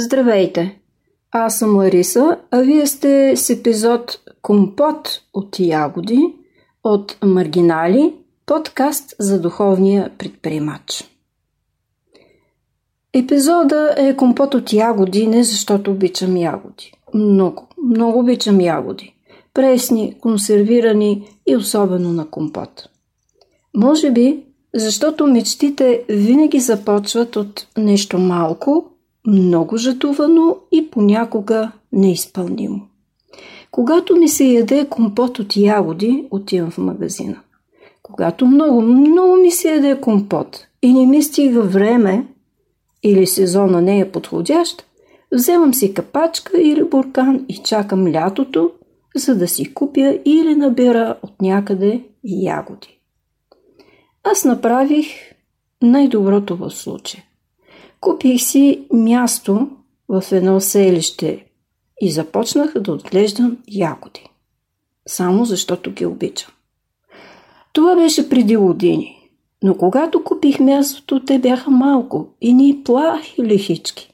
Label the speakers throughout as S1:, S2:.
S1: Здравейте! Аз съм Лариса, а вие сте с епизод Компот от ягоди от Маргинали, подкаст за духовния предприемач. Епизода е Компот от ягоди не защото обичам ягоди. Много, много обичам ягоди. Пресни, консервирани и особено на компот. Може би, защото мечтите винаги започват от нещо малко много жадувано и понякога неизпълнимо. Когато ми се яде компот от ягоди, отивам в магазина. Когато много, много ми се яде компот и не ми стига време или сезона не е подходящ, вземам си капачка или буркан и чакам лятото, за да си купя или набера от някъде ягоди. Аз направих най-доброто в случая. Купих си място в едно селище и започнах да отглеждам ягоди. Само защото ги обичам. Това беше преди години. Но когато купих мястото, те бяха малко и ни плахи лихички.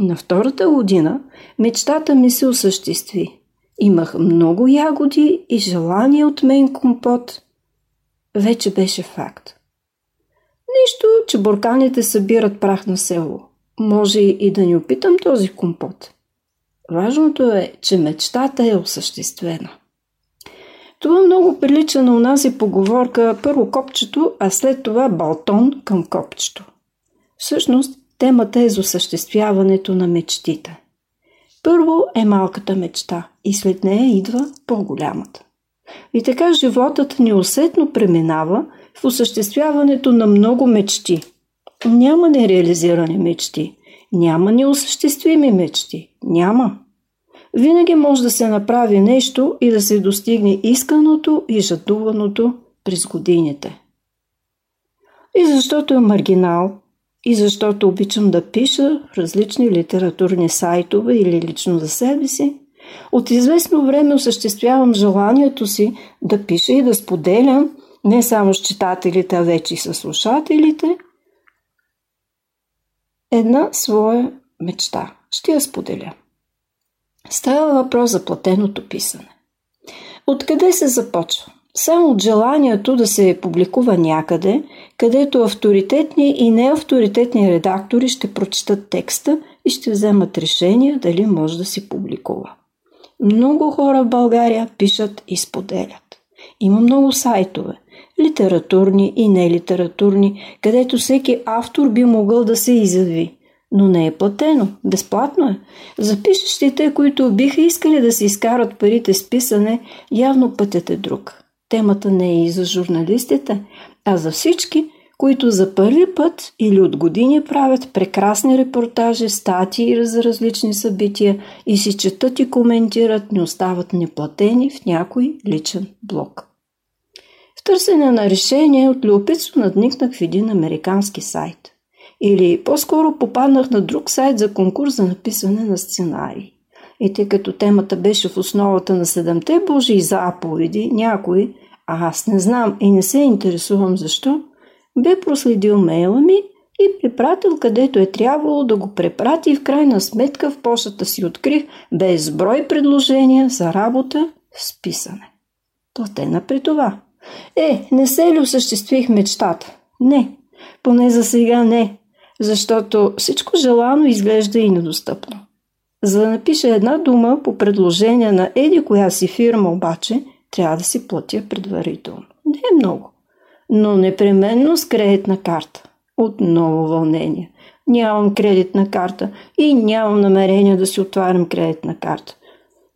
S1: На втората година мечтата ми се осъществи. Имах много ягоди и желание от мен компот вече беше факт. Нищо, че бурканите събират прах на село. Може и да ни опитам този компот. Важното е, че мечтата е осъществена. Това много прилича на унази поговорка първо копчето, а след това балтон към копчето. Всъщност, темата е за осъществяването на мечтите. Първо е малката мечта и след нея идва по-голямата. И така животът неусетно преминава в осъществяването на много мечти. Няма нереализирани мечти. Няма неосъществими мечти. Няма. Винаги може да се направи нещо и да се достигне исканото и жадуваното през годините. И защото е маргинал, и защото обичам да пиша в различни литературни сайтове или лично за себе си, от известно време осъществявам желанието си да пиша и да споделям не само с читателите, а вече и с слушателите, една своя мечта. Ще я споделя. Става въпрос за платеното писане. Откъде се започва? Само от желанието да се публикува някъде, където авторитетни и неавторитетни редактори ще прочитат текста и ще вземат решение дали може да се публикува. Много хора в България пишат и споделят. Има много сайтове, литературни и нелитературни, където всеки автор би могъл да се изяви. Но не е платено, безплатно е. За пишещите, които биха искали да се изкарат парите с писане, явно пътят е друг. Темата не е и за журналистите, а за всички, които за първи път или от години правят прекрасни репортажи, статии за различни събития и си четат и коментират, не остават неплатени в някой личен блог. Търсене на решение от любопитство надникнах в един американски сайт. Или по-скоро попаднах на друг сайт за конкурс за написане на сценарии. И тъй като темата беше в основата на седемте Божии заповеди, някой, а аз не знам и не се интересувам защо, бе проследил мейла ми и препратил където е трябвало да го препрати и в крайна сметка в почтата си открих безброй предложения за работа с писане. Платена при това. Е, не се ли осъществих мечтата? Не, поне за сега не, защото всичко желано изглежда и недостъпно. За да напиша една дума по предложение на еди коя си фирма обаче, трябва да си платя предварително. Не е много но непременно с кредитна карта. Отново вълнение. Нямам кредитна карта и нямам намерение да си отварям кредитна карта.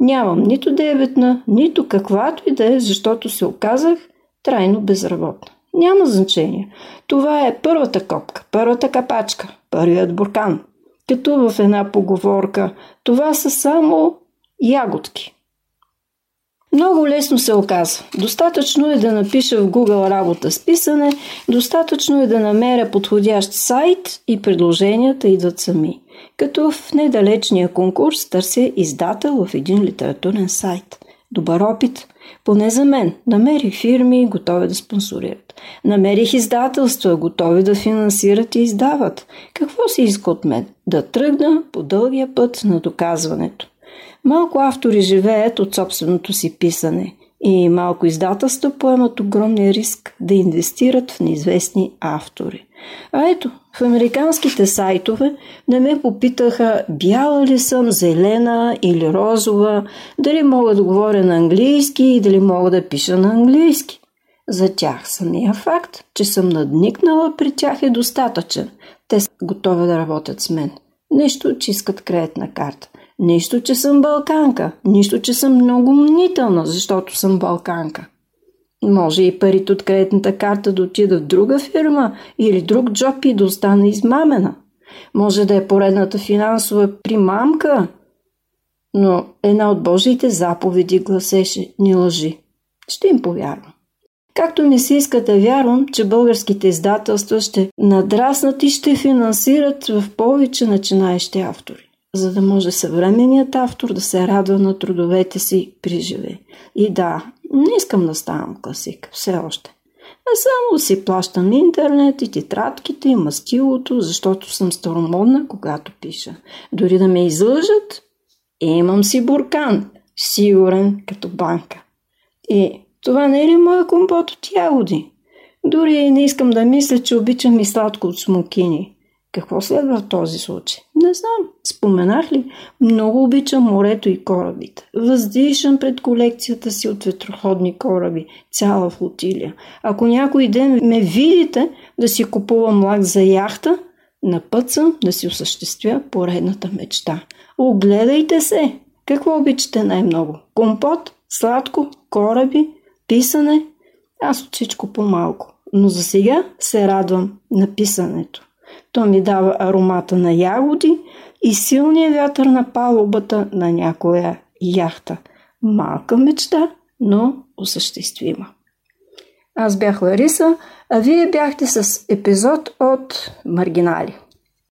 S1: Нямам нито дебетна, нито каквато и да е, защото се оказах трайно безработна. Няма значение. Това е първата копка, първата капачка, първият буркан. Като в една поговорка, това са само ягодки. Много лесно се оказва. Достатъчно е да напиша в Google работа с писане, достатъчно е да намеря подходящ сайт и предложенията идват сами. Като в недалечния конкурс търся издател в един литературен сайт. Добър опит. Поне за мен. Намерих фирми, готови да спонсорират. Намерих издателства, готови да финансират и издават. Какво се иска от мен? Да тръгна по дългия път на доказването. Малко автори живеят от собственото си писане и малко издателства поемат огромния риск да инвестират в неизвестни автори. А ето, в американските сайтове не ме попитаха бяла ли съм, зелена или розова, дали мога да говоря на английски и дали мога да пиша на английски. За тях самия факт, че съм надникнала при тях е достатъчен. Те са готови да работят с мен. Нищо, че искат кредитна карта. Нищо, че съм балканка. Нищо, че съм много мнителна, защото съм балканка. Може и парите от кредитната карта да отида в друга фирма или друг джоб и да остане измамена. Може да е поредната финансова примамка. Но една от Божиите заповеди гласеше «Не лъжи». Ще им повярвам. Както ми се иска да вярвам, че българските издателства ще надраснат и ще финансират в повече начинаещи автори за да може съвременният автор да се радва на трудовете си при живе. И да, не искам да ставам класик, все още. А само си плащам интернет и тетрадките и мастилото, защото съм старомодна, когато пиша. Дори да ме излъжат, имам си буркан, сигурен като банка. И това не е ли моя компот от ягоди? Дори не искам да мисля, че обичам и сладко от смокини. Какво следва в този случай? Не знам. Споменах ли? Много обичам морето и корабите. Въздишам пред колекцията си от ветроходни кораби, цяла флотилия. Ако някой ден ме видите да си купувам лак за яхта, на път съм да си осъществя поредната мечта. Огледайте се! Какво обичате най-много? Компот, сладко, кораби, писане? Аз от всичко по-малко. Но за сега се радвам на писането. То ми дава аромата на ягоди и силния вятър на палубата на някоя яхта. Малка мечта, но осъществима. Аз бях Лариса, а вие бяхте с епизод от Маргинали.